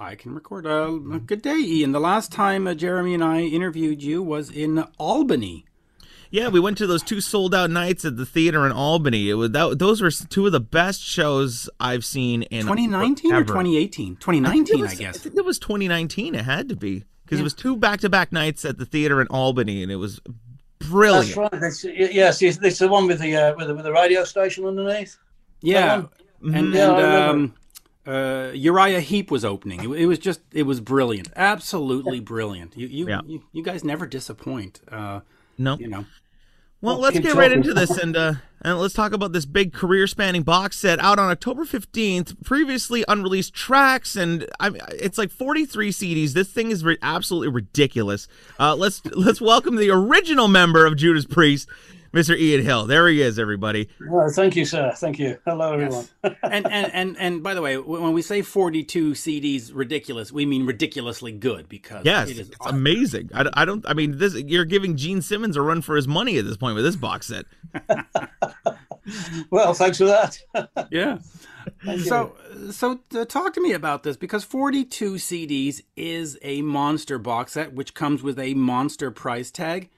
I can record. Uh, good day, Ian. The last time uh, Jeremy and I interviewed you was in Albany. Yeah, we went to those two sold out nights at the theater in Albany. It was that, those were two of the best shows I've seen in 2019 forever. or 2018. 2019, I, was, guess. I think it was 2019. It had to be because Yeah. it was two back to back nights at the theater in Albany, and it was brilliant. That's right. That's, yes, it's, it's the one with the, uh, with the with the radio station underneath. yeah, one? and, Yeah, and I um, uh, Uriah Heep was opening. It, it was just, it was brilliant, absolutely brilliant. You, you, Yeah. you, you guys never disappoint. Uh, No, you know. Well, Well, let's get right into this and uh, and let's talk about this big career-spanning box set out on October fifteenth. Previously unreleased tracks, and I, it's like forty-three CDs. This thing is absolutely ridiculous. Uh, let's let's welcome the original member of Judas Priest, Mr. Ian Hill. There he is, everybody. Oh, thank you, sir. Thank you. Hello, everyone. Yes. and, and and and by the way, when we say 42 CDs ridiculous, we mean ridiculously good because Yes, it is it's amazing. I, I don't. I mean, this you're giving Gene Simmons a run for his money at this point with this box set. Well, thanks for that. yeah. Thank So so uh, talk to me about this because 42 CDs is a monster box set which comes with a monster price tag.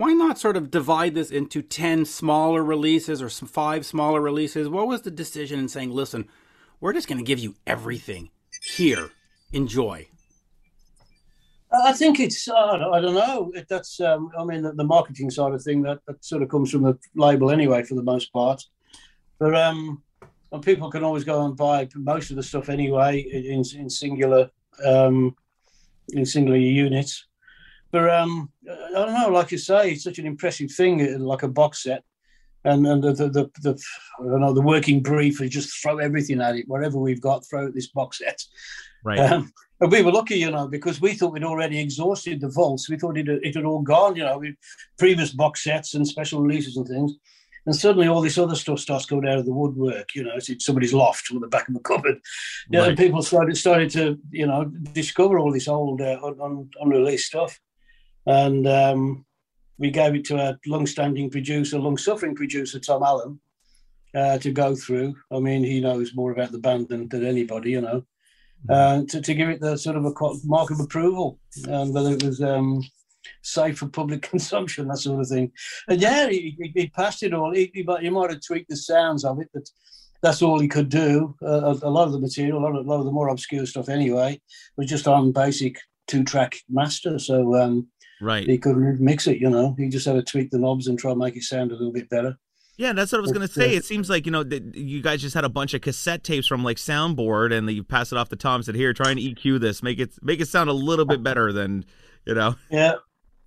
Why not sort of divide this into 10 smaller releases or some 5 smaller releases? What was the decision in saying, "Listen, we're just going to give you everything here. Enjoy." I think it's I don't, I don't know. That's um, I mean the, the marketing side of thing that, that sort of comes from the label anyway for the most part. But um, people can always go and buy most of the stuff anyway in in singular um, in singular units. But um, I don't know. Like you say, it's such an impressive thing, uh, like a box set. And, and the, the, the, the I don't know the working brief is just throw everything at it whatever we've got throw at this box set Right. um, and we were lucky, you know, because we thought we'd already exhausted the vaults. We thought it, had- it had all gone, you know, with previous box sets and special releases and things. And suddenly all this other stuff starts coming out of the woodwork, you know, it's in somebody's loft or the back of a cupboard. Yeah, Right. and people started started to, you know, discover all this old uh, un, un, unreleased stuff. And um, we gave it to a long-standing producer, long-suffering producer, Tom Allom, uh, to go through. I mean, he knows more about the band than, than anybody, you know uh, to, to give it the sort of a mark of approval and whether it was um, safe for public consumption, that sort of thing. And yeah, he, he, he passed it all. He, he, might- he might have tweaked the sounds of it, but that's all he could do. Uh, a, a lot of the material, a lot of, a lot of the more obscure stuff anyway, was just on basic two track master. So um, right. he couldn't mix it, you know. He just had to tweak the knobs and try and make it sound a little bit better. Yeah, that's what I was gonna say. uh, It seems like you know that you guys just had a bunch of cassette tapes from like Soundboard, and you pass it off to Tom. Said, "Here, try and EQ this. Make it make it sound a little bit better than you know." Yeah.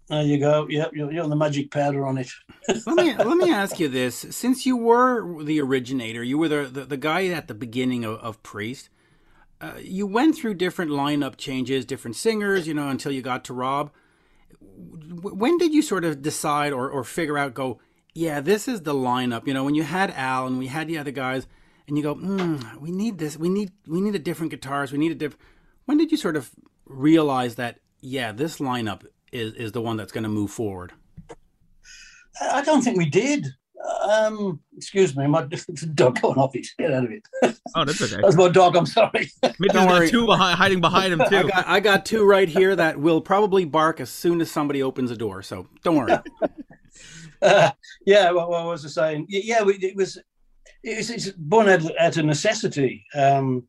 There you go. Yep, you're, you're on the magic powder on it. let me let me ask you this: since you were the originator, you were the the, the guy at the beginning of, of Priest. Uh, you went through different lineup changes, different singers, you know, until you got to Rob. When did you sort of decide or, or figure out, go, yeah, this is the lineup? You know, when you had Al and we had the other guys, and you go, mm, we need this, we need we need a different guitars, we need a different. When did you sort of realize that, yeah, this lineup is is the one that's going to move forward? I don't think we did. Um, excuse me, my dog going off it. Get out of it. Oh, that's okay. That's my dog. I'm sorry. Maybe Don't worry. got two behind, hiding behind him I too. got, I got two right here that will probably bark as soon as somebody opens a door. So don't worry. Uh, yeah, what, what was I saying? Yeah, we, it was. It's, it's born out, out of necessity. Um,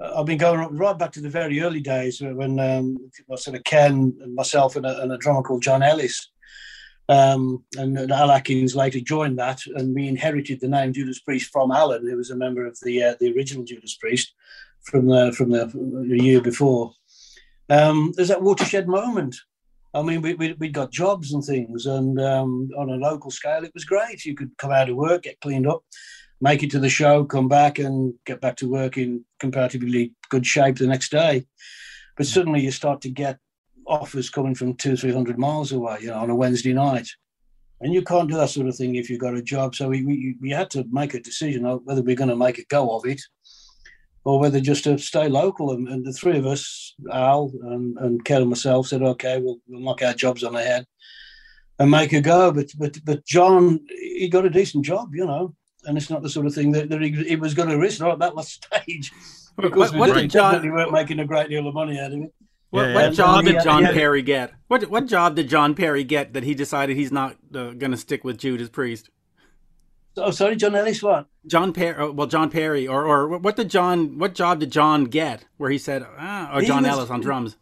I've been going right back to the very early days when um, sort of Ken and myself and a, and a drummer called John Ellis. Um, and, and Al Atkins later joined that, and we inherited the name Judas Priest from Alan, who was a member of the uh, the original Judas Priest from the from the, the year before. Um, there's that watershed moment. I mean, we, we, we got jobs and things, and um, on a local scale, it was great. You could come out of work, get cleaned up, make it to the show, come back, and get back to work in comparatively good shape the next day. But suddenly, you start to get offers coming from two, three hundred miles away, you know, on a Wednesday night, and you can't do that sort of thing if you've got a job. So we we, we had to make a decision on whether we're going to make a go of it, or whether just to stay local. And, and the three of us, Al and, and Ken and myself, said, "Okay, we'll, we'll knock our jobs on the head and make a go." But but but John, he got a decent job, you know, and it's not the sort of thing that, that he, he was going to risk. Not at that last stage. because we did John? definitely weren't making a great deal of money out of it. What, Yeah, what job did John yeah. Perry get? What what job did John Perry get that he decided he's not uh, going to stick with Judas Priest? Oh, sorry, John Ellis. What? John Perry, oh, well, John Perry, or or what did John? What job did John get where he said, ah, or He John was- Ellis on drums?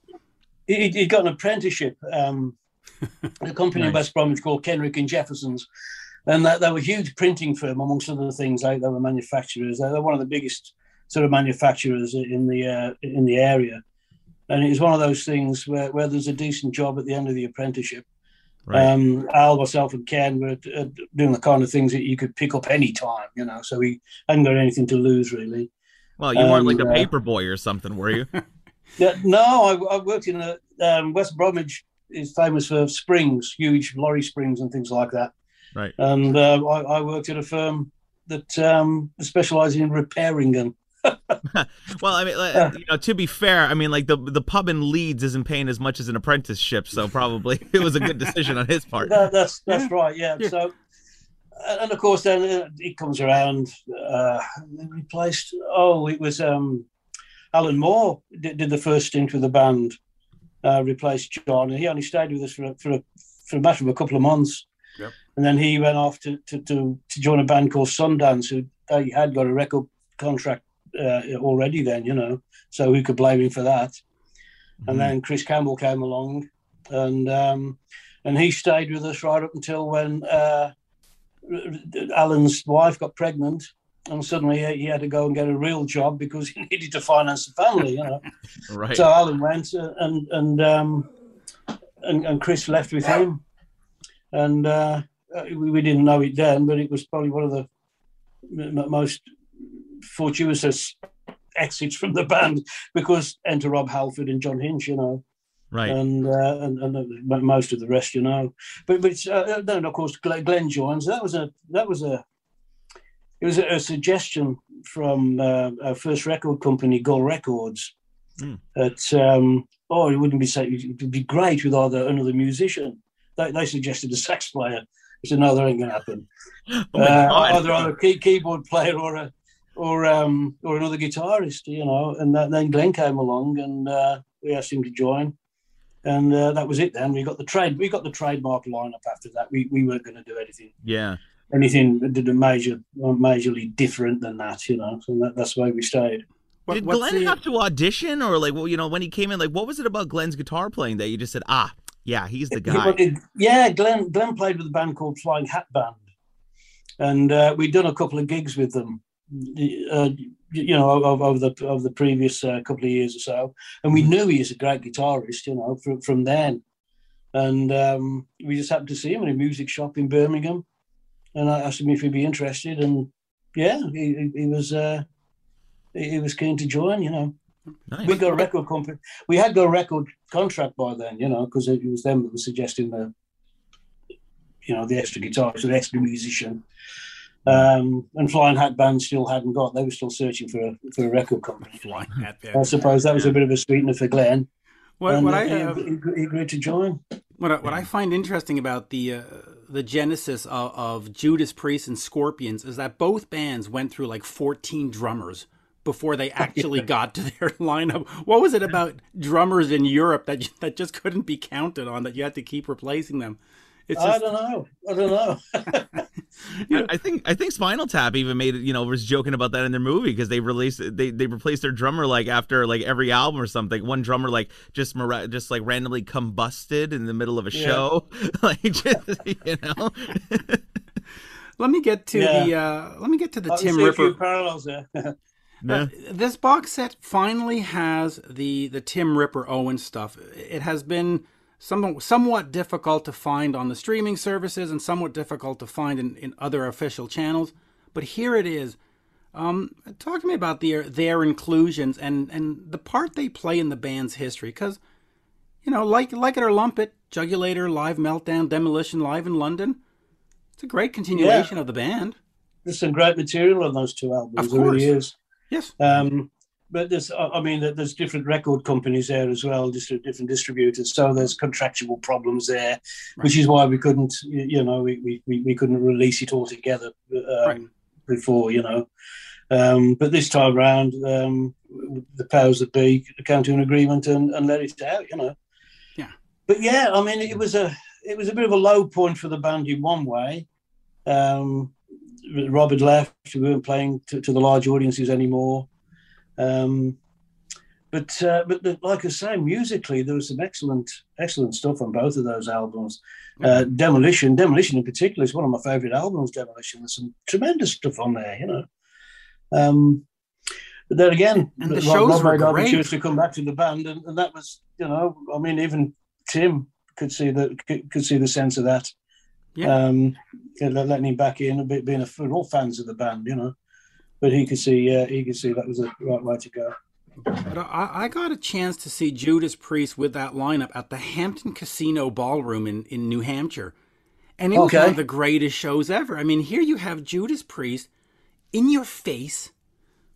He, he got an apprenticeship. Um, a company in West Bromwich called Kenrick and Jefferson's, and that they were a huge printing firm amongst other things. Like they were manufacturers. They were one of the biggest sort of manufacturers in the uh, in the area. And it was one of those things where, where there's a decent job at the end of the apprenticeship. Right. Um, Al, myself, and Ken were uh, doing the kind of things that you could pick up any time, you know. So we hadn't got anything to lose, really. well, you weren't like a um, uh, paper boy or something, were you? Yeah, no, I, I worked in a um, West Bromwich is famous for springs, huge lorry springs and things like that. Right. And uh, I, I worked at a firm that um, specialised in repairing them. Well, I mean, like, Yeah. you know, to be fair, I mean, like the the pub in Leeds isn't paying as much as an apprenticeship, so probably it was a good decision on his part. That, that's that's Yeah. right. Yeah. Yeah. So, and of course, then uh, it comes around. Uh, they replaced. Oh, it was um, Alan Moore did, did the first stint with the band. Uh, replaced John, and he only stayed with us for a, for a, for a matter of a couple of months. Yep. And then he went off to, to, to, to join a band called Sundance, who they had got a record contract uh, already then, you know, so who could blame him for that? Mm-hmm. And then Chris Campbell came along, and um, and he stayed with us right up until when uh, Alan's wife got pregnant, and suddenly he he had to go and get a real job because he needed to finance the family, you know. right. So Alan went, uh, and and um, and, and Chris left with him, and uh, we, we didn't know it then, but it was probably one of the most fortuitous exits from the band because enter Rob Halford and John Hinch, you know, right. and, uh, and and uh, most of the rest, you know. But but uh, then of course Glenn, joins. That was a that was a it was a, a suggestion from uh, our first record company, Gull Records. Hmm. That um, oh, it wouldn't be so. It would be great with either another musician. They, they suggested a sax player. I said no, that ain't gonna happen. Oh uh, either either a key, keyboard player or a or um or another guitarist, you know. And that, then Glenn came along, and uh, we asked him to join, and uh, that was it. Then we got the trade. We got the trademark lineup after that. We we weren't going to do anything yeah. anything that did a major majorly different than that, you know. So that, that's why we stayed. What, Did what's Glenn the- have to audition, or like, well, you know, when he came in, like, what was it about Glenn's guitar playing that you just said, ah, yeah, he's the guy? It- yeah, Glenn Glenn played with a band called Flying Hat Band, and uh, we'd done a couple of gigs with them. Uh, you know, over, the over the previous uh, couple of years or so, and we knew he was a great guitarist. You know, from from then, and um, we just happened to see him in a music shop in Birmingham, and I asked him if he'd be interested, and yeah, he, he, was uh, he, he was keen to join. You know. Nice. We got a record company. We had got a record contract by then, you know, because it was them that were suggesting the, you know, the extra guitarist, the extra musician. Um, and Flying Hat Band still hadn't got. They were still searching for a for a record company. Flying hat Band. I band. suppose that was a bit of a sweetener for Glenn. What, and what uh, I have, he, he agreed to join. what I, what I find interesting about the uh, the genesis of, of Judas Priest and Scorpions is that both bands went through like 14 drummers before they actually got to their lineup. What was it about drummers in Europe that that just couldn't be counted on that you had to keep replacing them? It's I just don't know. I don't know. I- I think I think Spinal Tap even made it. You know, was joking about that in their movie because they released they they replaced their drummer like after like every album or something. One drummer like just mira- just like randomly combusted in the middle of a Yeah. show, like just you know. let me get to Yeah. the uh, let me get to the I can Tim Ripper parallels there. Yeah. Uh, this box set finally has the the Tim Ripper Owen stuff. It has been somewhat somewhat difficult to find on the streaming services and somewhat difficult to find in, in other official channels. But here it is. Um, talk to me about their their inclusions and and the part they play in the band's history, because you know, like like it or lump it, Jugulator, Live Meltdown, Demolition, Live in London. It's a great continuation of the band. There's some great material on those two albums. Of really course. is. Yes. Um, but there's, I mean, there's different record companies there as well, just different distributors. So there's contractual problems there, which is why we couldn't, you know, we, we, we couldn't release it all together um, Right. before, you know. Um, but this time around, um, the powers that be came to an agreement and, and let it out. You know. Yeah. But yeah, I mean, it was a it was a bit of a low point for the band in one way. Um, Rob had left; we weren't playing to, to the large audiences anymore. Um, but uh, but the, like I say, musically there was some excellent excellent stuff on both of those albums. Uh, Demolition, Demolition in particular is one of my favourite albums. Demolition, there's some tremendous stuff on there, you know. Um, but then again, And the Rob- shows Rob were great. to come back to the band, and, and that was, you know, I mean, even Tim could see the could, could see the sense of that. Yeah. Um, letting him back in, a bit being a, we're all fans of the band, you know. But he could see, uh, he could see that was the right way to go. But I, I got a chance to see Judas Priest with that lineup at the Hampton Casino Ballroom in, in New Hampshire. And it was Okay. one of the greatest shows ever. I mean, here you have Judas Priest in your face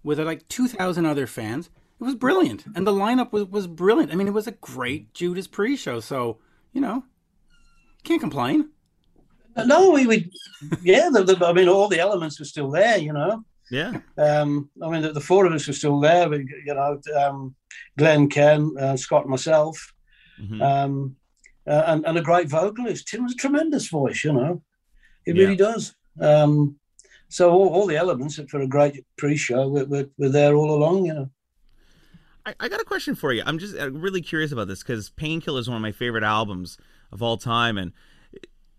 with uh, like 2,000 other fans. It was brilliant. And the lineup was, was brilliant. I mean, it was a great Judas Priest show. So, you know, can't complain. No, we, we yeah, the, the, I mean, all the elements were still there, you know. Yeah. Um, I mean, the, the four of us were still there. We, you know, um, Glenn, Ken, uh, Scott, and myself, Mhm. um, uh, and, and a great vocalist. Tim has a tremendous voice, you know. He Yeah. really does. Um, so all, all the elements for a great pre-show were, were, were there all along, you know. I, I got a question for you. I'm just really curious about this because Painkiller is one of my favorite albums of all time, and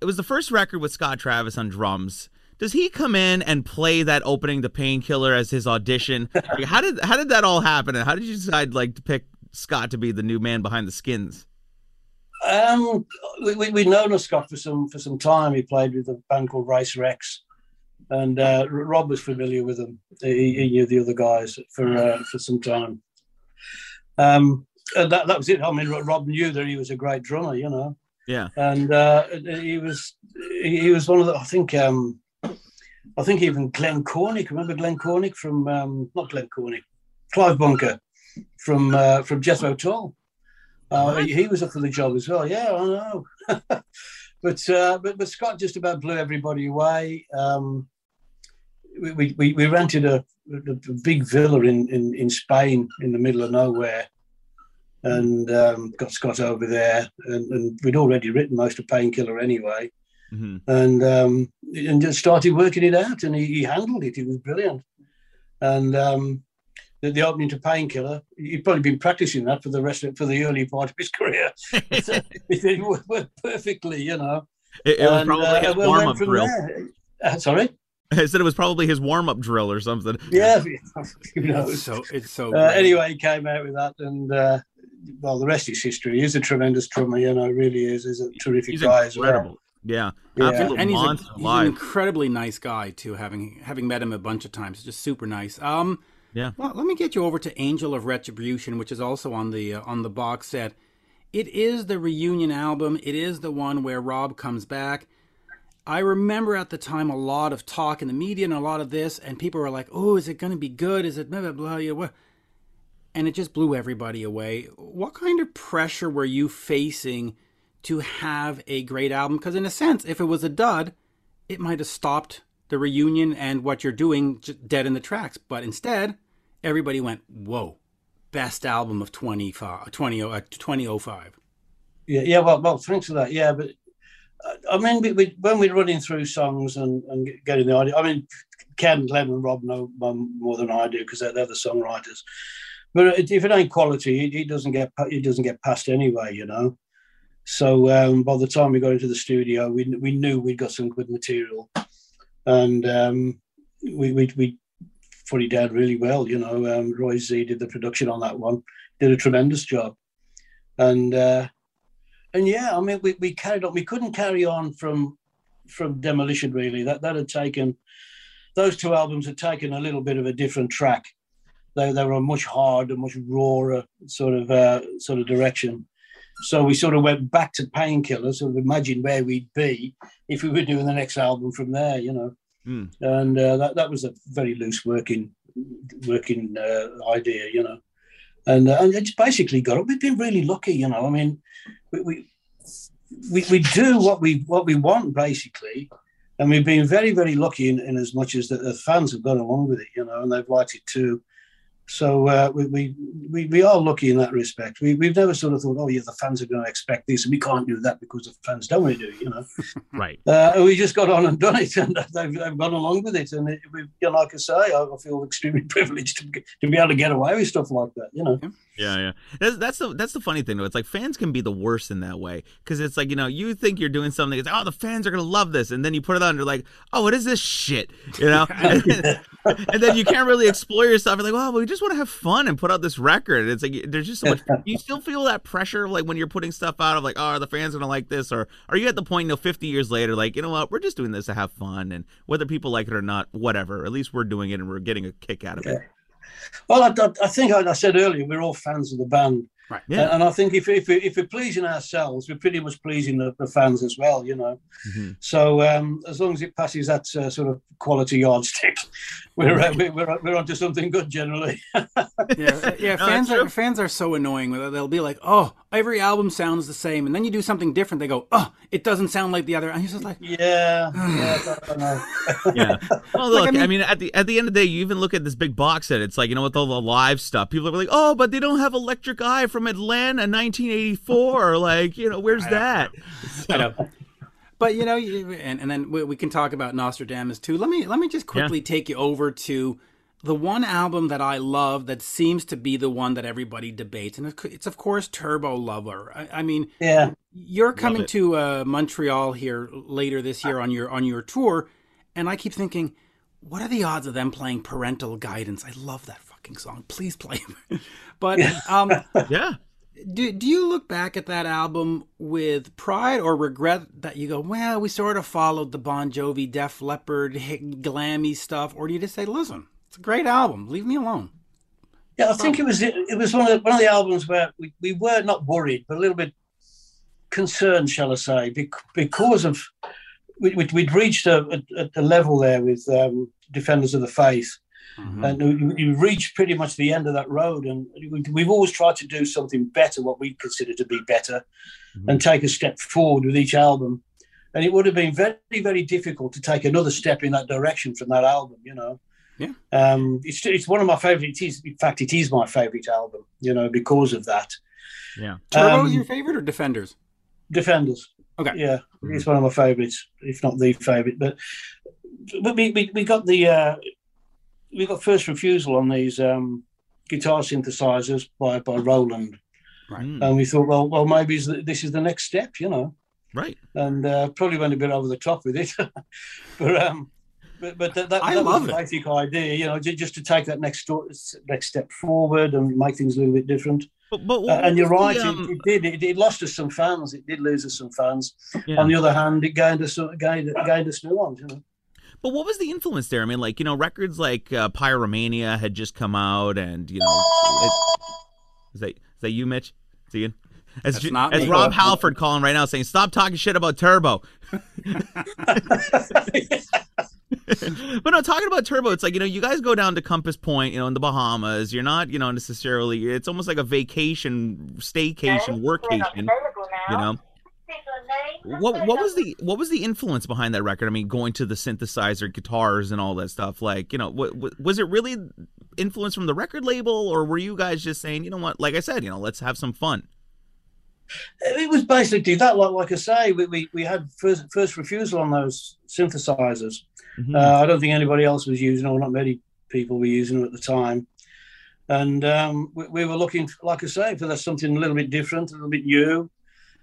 it was the first record with Scott Travis on drums. Does he come in and play that opening the Painkiller as his audition? Like, how did how did that all happen, and how did you decide like to pick Scott to be the new man behind the skins? Um, we, we, we'd known of Scott for some for some time. He played with a band called Racer X, and uh, Rob was familiar with them. He, he knew the other guys for uh, for some time. Um, and that that was it. I mean, Rob knew that he was a great drummer, you know, Yeah. and uh, he was he he was one of the. I think um, I think even Glenn Cornick. Remember Glenn Cornick from um, not Glenn Cornick, Clive Bunker from uh, from Jethro Tull. Uh, he, was up for the job as well. Yeah, I know. but, uh, but but Scott just about blew everybody away. Um, we, we- we we rented a, a big villa in, in, in Spain in the middle of nowhere, and um, got Scott over there. And, and we'd already written most of Painkiller anyway, hmm and um, and just started working it out. And he, he handled it. He was brilliant. And um, the, the opening to Painkiller, he'd probably been practicing that for the rest of for the early part of his career. So it worked worked perfectly, you know. It, it was And, probably uh, his warm up drill. Uh, sorry. I said it was probably his warm up drill or something. Yeah. Who It's knows? so, it's so Uh, anyway, he came out with that, and uh, well, the rest is history. He's a tremendous drummer, you know. Really is. He's a terrific He's guy as well. Yeah. Yeah. Absolute and he's, a, he's an incredibly nice guy too. Having having met him a bunch of times, just super nice. Um, Yeah. Well, let me get you over to Angel of Retribution, which is also on the uh, on the box set. It is the reunion album. It is the one where Rob comes back. I remember at the time a lot of talk in the media and a lot of this, and people were like, "Oh, is it going to be good? Is it blah blah blah?" Yeah, what? And it just blew everybody away. What kind of pressure were you facing to have a great album? Because in a sense, if it was a dud, it might have stopped the reunion and what you're doing dead in the tracks. But instead, everybody went, "Whoa, best album of 25, 20, uh, 2005." Yeah, yeah. Well, well, thanks for that. Yeah, but uh, I mean, we, we, when we're running through songs and, and getting the idea, I mean, Ken, Glenn, and Rob know more than I do because they're, they're the songwriters. But if it ain't quality, it, it doesn't get it doesn't get passed anyway, you know. So um, by the time we got into the studio, we we knew we'd got some good material, and um, we we we put it down really well. You know, um, Roy Z did the production on that one, did a tremendous job, and. Uh, and yeah, I mean, we, we carried on. We couldn't carry on from from demolition really. That that had taken those two albums had taken a little bit of a different track. They they were a much harder, much rawer sort of uh, sort of direction. So we sort of went back to painkillers sort of imagined where we'd be if we were doing the next album from there, you know. Hmm. And uh, that that was a very loose working working uh, idea, you know. And uh, and it's basically got it. We've been really lucky, you know. I mean, we, we we we do what we what we want basically, and we've been very, very lucky in, in as much as the, the fans have gone along with it, you know, and they've liked it too. So uh, we, we, we we are lucky in that respect. We, we've never sort of thought, oh yeah, the fans are going to expect this, and we can't do that because the fans don't want to do it. You know, right? Uh, we just got on and done it, and they've, they've gone along with it. And it, we, you know, like I say, I feel extremely privileged to, to be able to get away with stuff like that. You know. Yeah, yeah. Yeah. That's, that's the that's the funny thing though. It's like fans can be the worst in that way because it's like you know you think you're doing something. It's like, oh the fans are gonna love this, and then you put it on. They're like, oh what is this shit? You know, and, then, and then you can't really explore yourself. You're like, well, we just want to have fun and put out this record. It's like there's just so much. you still feel that pressure like when you're putting stuff out of like, oh, are the fans gonna like this? Or are you at the point, you know, 50 years later, like you know what, we're just doing this to have fun, and whether people like it or not, whatever. At least we're doing it and we're getting a kick out of it. Well, I, I think I, I, said earlier we're all fans of the band, right? Yeah. And I think if if, we, if we're pleasing ourselves, we're pretty much pleasing the, the fans as well, you know. Mm-hmm. So um, as long as it passes that uh, sort of quality yardstick, we're, uh, we're we're we're onto something good generally. yeah, yeah. Fans are fans are so annoying. They'll be like, "Oh, every album sounds the same," and then you do something different. They go, "Oh, it doesn't sound like the other." And he's just like, "Yeah, yeah." yeah. Well, look, like, I, mean, I, mean, at the at the end of the day, you even look at this big box set. It's like you know with all the live stuff. People are like, "Oh, but they don't have Electric Eye from Atlanta, 1984." like, you know, where's that? So, I know. But you know, and, and then we, we, can talk about Nostradamus too. Let me let me just quickly yeah. take you over to the one album that I love that seems to be the one that everybody debates, and it's of course Turbo Lover. I, I mean, yeah, you're coming to uh, Montreal here later this year on your on your tour, and I keep thinking, what are the odds of them playing Parental Guidance? I love that fucking song. Please play. It. but um, yeah, do, do you look back at that album with pride or regret that you go, well, we sort of followed the Bon Jovi, Def Leppard, glammy stuff, or do you just say, listen, it's a great album, leave me alone? Yeah, I think it was it was one of the, one of the albums where we, we were not worried, but a little bit concerned, shall I say, because of we, would reached a, a, a, level there with um, Defenders of the Faith Mm-hmm. And you reach pretty much the end of that road. And we've always tried to do something better, what we consider to be better, mm-hmm. and take a step forward with each album. And it would have been very, very difficult to take another step in that direction from that album, you know. Yeah. Um, it's, it's one of my favorite. It is, in fact, it is my favorite album, you know, because of that. Yeah. Turbo um, your favorite or Defenders? Defenders. Okay. Yeah, mm-hmm. it's one of my favorites, if not the favorite. But but we, we, we got the uh, we got first refusal on these um, guitar synthesizers by by Roland, right. and we thought, well, well, maybe this is the next step, you know, right? And uh, probably went a bit over the top with it, but um, but, but that, that, I that love was the basic idea, you know, just to take that next next step forward and make things a little bit different. But, but uh, and you're right, the, um... it, it, did. It, it, lost us some fans. It did lose us some fans. Yeah. On the other hand, it gained us gained, gained us new ones. You know. But what was the influence there? I mean, like you know, records like uh, Pyromania had just come out, and you know, it, is that is that you, Mitch? Is Ian? As, as Rob Halford calling right now saying, "Stop talking shit about Turbo." but no, talking about Turbo, it's like you know, you guys go down to Compass Point, you know, in the Bahamas. You're not, you know, necessarily. It's almost like a vacation, staycation, workcation. You know what what was the what was the influence behind that record? I mean, going to the synthesizer guitars and all that stuff. Like, you know, what, was it really influence from the record label, or were you guys just saying, you know what, like I said, you know, let's have some fun? It was basically that. Like, like I say, we, we, we had first first refusal on those synthesizers. Mm-hmm. Uh, I don't think anybody else was using, or not many people were using them at the time. And um, we, we, were looking, like I say, for something a little bit different, a little bit new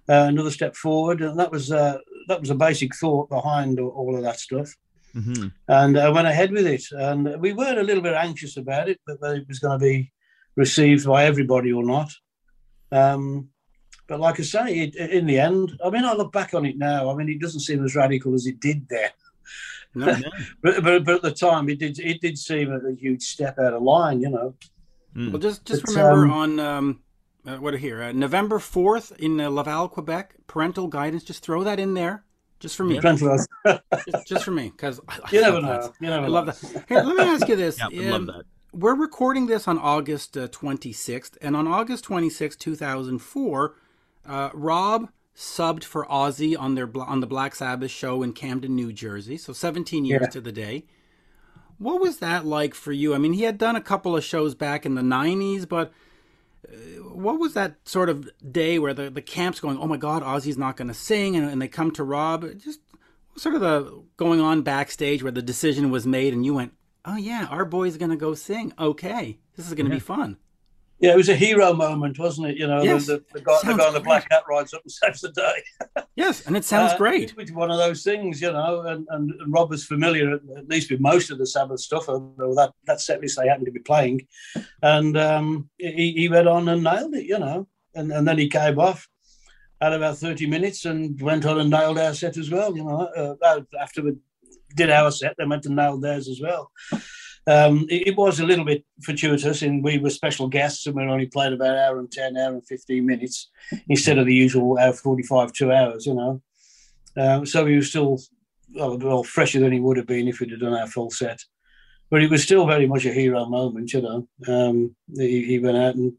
uh, another step forward, and that was uh, that was a basic thought behind all of that stuff. Mm-hmm. And I went ahead with it, and we were a little bit anxious about it, whether it was going to be received by everybody or not. Um, but like I say, it, in the end, I mean, I look back on it now. I mean, it doesn't seem as radical as it did there. No, no. but, but, but at the time, it did it did seem a, a huge step out of line, you know. Mm. Well, just just but, remember um, on um, uh, what here? Uh, November 4th in uh, Laval, Quebec. Parental guidance. Just throw that in there. Just for me. just, just, for me. Because you never know. You never I love that. Here, let me ask you this. yeah, um, love that. We're recording this on August uh, 26th. And on August 26th, 2004, uh, Rob subbed for Ozzy on their on the Black Sabbath show in Camden, New Jersey. So 17 years Yeah. to the day. What was that like for you? I mean, he had done a couple of shows back in the 90s, but uh, what was that sort of day where the, the camp's going, oh my God, Ozzy's not going to sing, and, and they come to Rob? Just sort of the going on backstage where the decision was made, and you went, oh yeah, our boy's going to go sing. Okay, this is going to be fun. Yeah, it was a hero moment, wasn't it? You know, Yes. the, the, guy, the guy on the black hat rides up and saves the day. Yes, and it sounds Uh, great. It's one of those things, you know, and, and, and Rob was familiar at, at least with most of the Sabbath stuff, although that, that set list they happened to be playing. And um, he, he went on and nailed it, you know. And, and then he came off, had about 30 minutes and went on and nailed our set as well, you know. Uh, after we did our set, they went and nailed theirs as well. Um, it, it was a little bit fortuitous, and we were special guests, and we only played about an hour and 10, hour and 15 minutes instead of the usual hour 45, two hours, you know. Um, so he was still well, well, fresher than he would have been if we'd have done our full set. But it was still very much a hero moment, you know. Um, he, he went out and,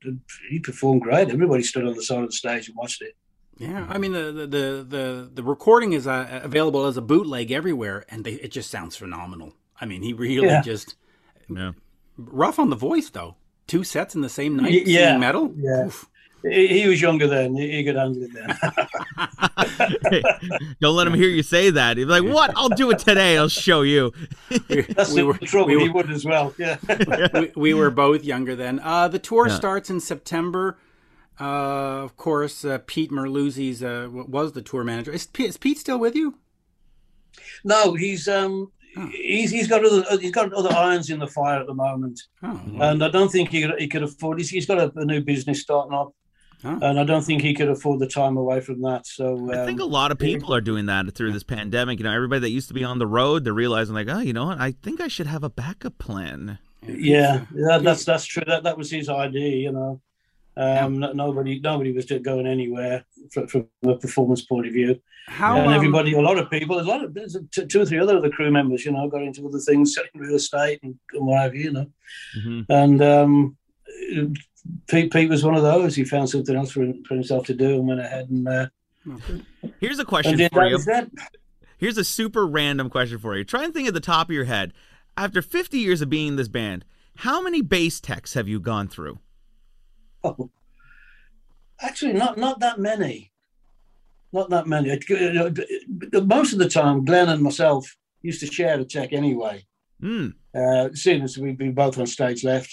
he performed great. Everybody stood on the side of the stage and watched it. Yeah, I mean the the the the, the recording is uh, available as a bootleg everywhere, and they, it just sounds phenomenal. I mean, he really Yeah. just Yeah. rough on the voice though. Two sets in the same night, Y- yeah, singing metal. yeah. Oof. He, he was younger then. He, he could handle it then. Hey, don't let him hear you say that. He'd be like, "What? I'll do it today. I'll show you." That's we the were, trouble. we he would as well. Yeah. we, we were both younger then. Uh, the tour Yeah. starts in September. Uh, of course, uh, Pete Merluzzi's uh, was the tour manager. Is, Pete- is Pete still with you? no, he's um, Oh. he's he's got other he's got other irons in the fire at the moment, Oh, and I don't think he could, he could afford. He's, he's got a, a new business starting up, Oh. and I don't think he could afford the time away from that. So I think a um, lot of people are doing that through this pandemic. You know, everybody that used to be on the road, they're realizing like, oh, you know what? I think I should have a backup plan. yeah, that, that's that's true. That that was his idea. You know, um, no- nobody nobody was going anywhere from, from a performance point of view. How and um, everybody, a lot of people, a lot of there's two or three other of the crew members, you know, got into other things, selling real estate and, and what have you, you know. hmm And um, Pete, Pete was one of those. He found something else for, for himself to do and went ahead and, uh. Here's a question for you. Here's a super random question for you. Try and think at the top of your head. After 50 years of being in this band, how many bass techs have you gone through? Oh. Actually, not not that many. Not that many. Most of the time, Glenn and myself used to share the tech anyway. Hmm. uh, seeing as we've been both on stage left.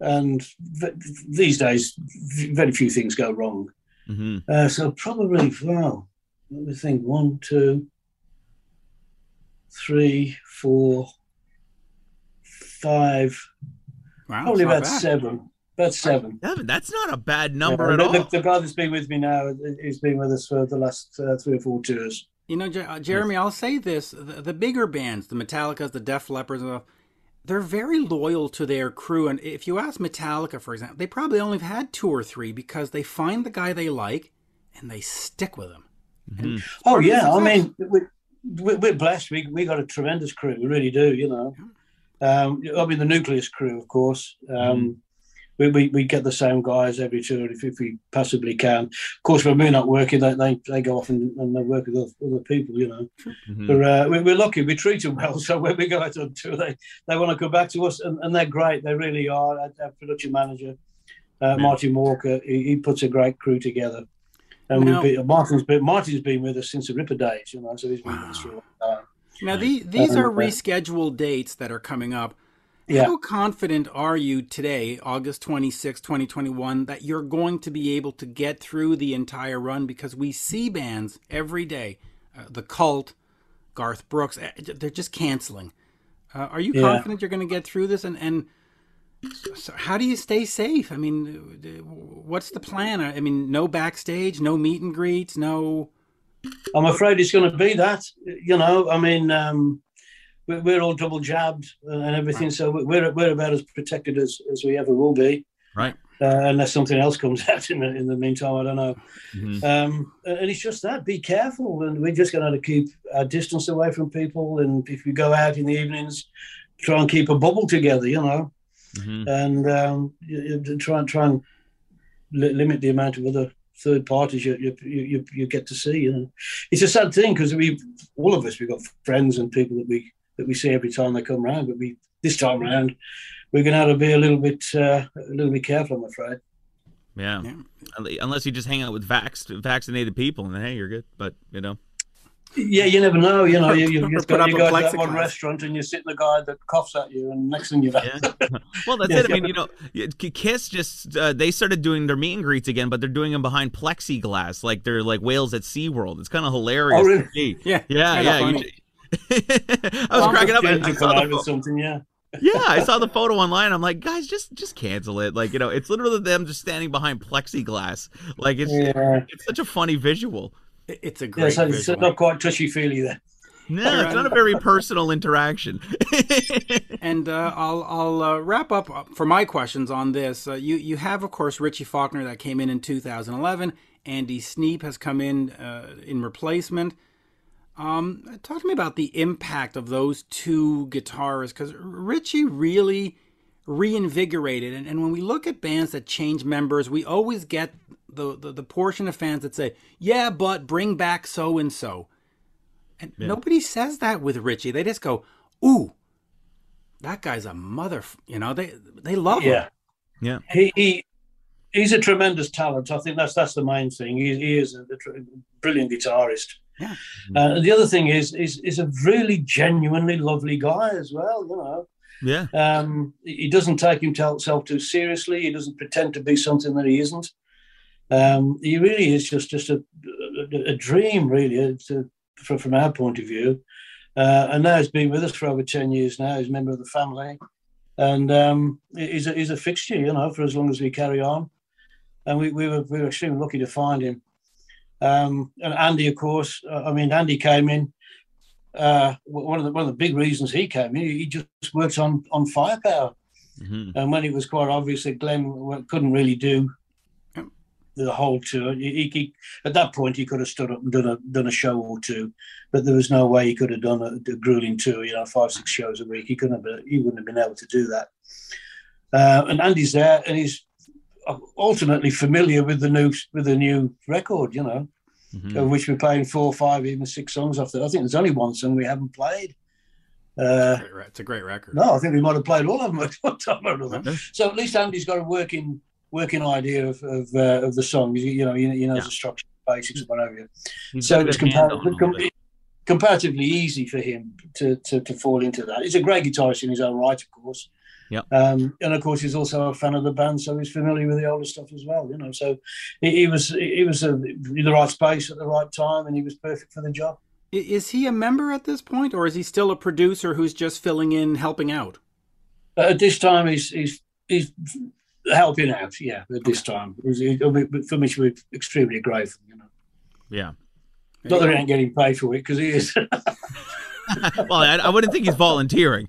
And v- these days, very few things go wrong. hmm Uh, so probably, well, let me think one, two, three, four, five, Wow, probably about bad. seven. About seven. Seven. that's not a bad number Yeah, at the, all. the, the guy that's been with me now, he's been with us for the last uh, three or four tours. You know, Jer- uh, Jeremy, I'll say this: the, the bigger bands, the Metallicas, the Def Leppards, uh, they're very loyal to their crew. And if you ask Metallica, for example, they probably only have had two or three because they find the guy they like and they stick with him. And it's Oh part of the yeah, I mean, we, we, we're blessed. We we got a tremendous crew. We really do. You know, um, I mean the nucleus crew, of course. Um, we, we we get the same guys every tour if, if we possibly can. Of course, when we're not working, they they, they go off and, and they work with other, people. You know, Mhm. but uh, we, we're lucky. We treat them well. So when we go out on tour, they they want to come back to us, and, and they're great. They really are. Our, our production manager, uh, Martin Walker, he, he puts a great crew together. And Now- we've been, Martin's been Martin's been with us since the Ripper days, you know, so he's been with us for a long time. Now, the, these are Uh, rescheduled dates that are coming up. Yeah. How confident are you today, August 26, 2021, that you're going to be able to get through the entire run? Because we see bands every day, uh, the Cult, Garth Brooks, eh, they're just canceling. Uh, are you Yeah. confident you're going to get through this? And, and so how do you stay safe? I mean, what's the plan? I mean, no backstage, no meet and greets, no. I'm afraid it's going to be that, you know. I mean, um, we're, we're all double jabbed and everything, so we're we're about as protected as, as we ever will be, Right. uh, unless something else comes out in the in the meantime. I don't know. Mhm. Um, and it's just that be careful, and we're just going to keep our distance away from people. And if we go out in the evenings, try and keep a bubble together, you know. Mhm. and um, you, you try and try and li- limit the amount of other third parties you you, you you get to see. You know, it's a sad thing because we all of us we've got friends and people that we that we see every time they come around, but we this time around we're going to have to be a little bit uh, a little bit careful. I'm afraid. Yeah. yeah. Unless you just hang out with vax- vaccinated people, and hey, you're good. But you know. Yeah, you never know. You know, you, you, you, got, you go to that one restaurant and you sit in the guy that coughs at you, and next thing you know. Yeah. Well, that's yeah. it. I mean, you know, Kiss just uh, they started doing their meet and greets again, but they're doing them behind plexiglass, like they're like whales at SeaWorld. It's kind of hilarious. Oh, really? Yeah, yeah, yeah. I was cracking up. I saw the something, yeah yeah, I saw the photo online. I'm like, guys, just just cancel it. Like, you know, it's literally them just standing behind plexiglass. Like, it's yeah. it's such a funny visual. It's a great. Yeah, it's not quite touchy feely there. No, it's not a very personal interaction. and uh, I'll I'll uh, wrap up uh, for my questions on this. Uh, you you have of course Richie Faulkner that came in in 2011. Andy Sneap has come in uh, in replacement. Um, talk to me about the impact of those two guitarists because Richie really reinvigorated. And, and when we look at bands that change members, we always get the, the, the portion of fans that say, yeah, but bring back so and so. And yeah. nobody says that with Richie. They just go, ooh, that guy's a mother. You know, they they love yeah. him. Yeah. He, he he's a tremendous talent. I think that's that's the main thing. He, he is a, a brilliant guitarist. Yeah. Uh, the other thing is, is, is a really genuinely lovely guy as well. You know. Yeah. Um, he doesn't take himself too seriously. He doesn't pretend to be something that he isn't. Um, he really is just just a, a, a dream, really, uh, to, from, from our point of view. Uh, and now he's been with us for over ten years now. He's a member of the family, and um, he's a, he's a fixture, you know, for as long as we carry on. And we, we were we were extremely lucky to find him. Um, and Andy, of course, uh, I mean, Andy came in. Uh, one of the one of the big reasons he came in, he just worked on on firepower. Mm-hmm. And when it was quite obvious that Glenn couldn't really do the whole tour, he, he, at that point he could have stood up and done a done a show or two, but there was no way he could have done a, a grueling tour. You know, five six shows a week. He couldn't have. Been, he wouldn't have been able to do that. Uh, and Andy's there, and he's ultimately familiar with the new with the new record, you know, mm-hmm. of which we're playing four, five, even six songs off. The, I think there's only one song we haven't played. Uh, it's a great record. No, I think we might have played all of them at one time or another. So at least Andy's got a working working idea of of, uh, of the songs. You, you know, he, he knows yeah. the structure, basics, whatever. so it's compar- com- comparatively easy for him to, to to fall into that. He's a great guitarist in his own right, of course. Yeah. Um, and of course, he's also a fan of the band, so he's familiar with the older stuff as well. You know, so he, he was he was a, in the right space at the right time, and he was perfect for the job. Is he a member at this point, or is he still a producer who's just filling in, helping out? Uh, at this time, he's he's he's helping out. Yeah, at this time, for me, we're extremely grateful. You know. Yeah. Not that he ain't getting paid for it because he is. well, I, I, wouldn't think he's volunteering.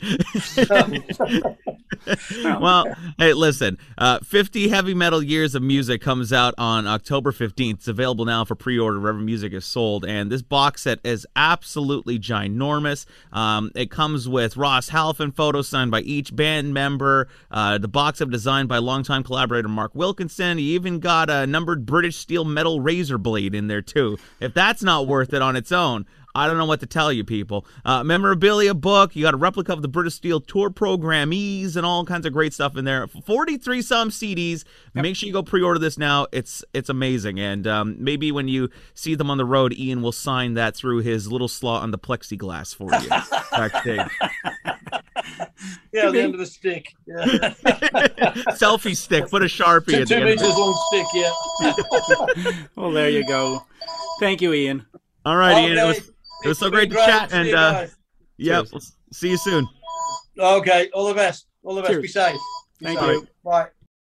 well, hey, listen, uh, 50 Heavy Metal Years of Music comes out on October 15th. It's available now for pre order wherever music is sold. And this box set is absolutely ginormous. Um, it comes with Ross Halfin photos signed by each band member. Uh, the box set designed by longtime collaborator Mark Wilkinson. He even got a numbered British steel metal razor blade in there, too. If that's not worth it on its own, I don't know what to tell you, people. Uh, memorabilia book. You got a replica of the British Steel tour programmees and all kinds of great stuff in there. Forty-three some CDs. Yep. Make sure you go pre-order this now. It's it's amazing, and um, maybe when you see them on the road, Ian will sign that through his little slot on the plexiglass for you backstage. Yeah, the end of the stick. Yeah. Selfie stick. Put a sharpie. Two, two meters long stick. Yeah. well, there you go. Thank you, Ian. All right, okay. Ian. It was, it was so great to chat, and uh, yeah, we'll see you soon. Okay, all the best. All the best. Cheers. Be safe. Be Thank safe. you. Bye.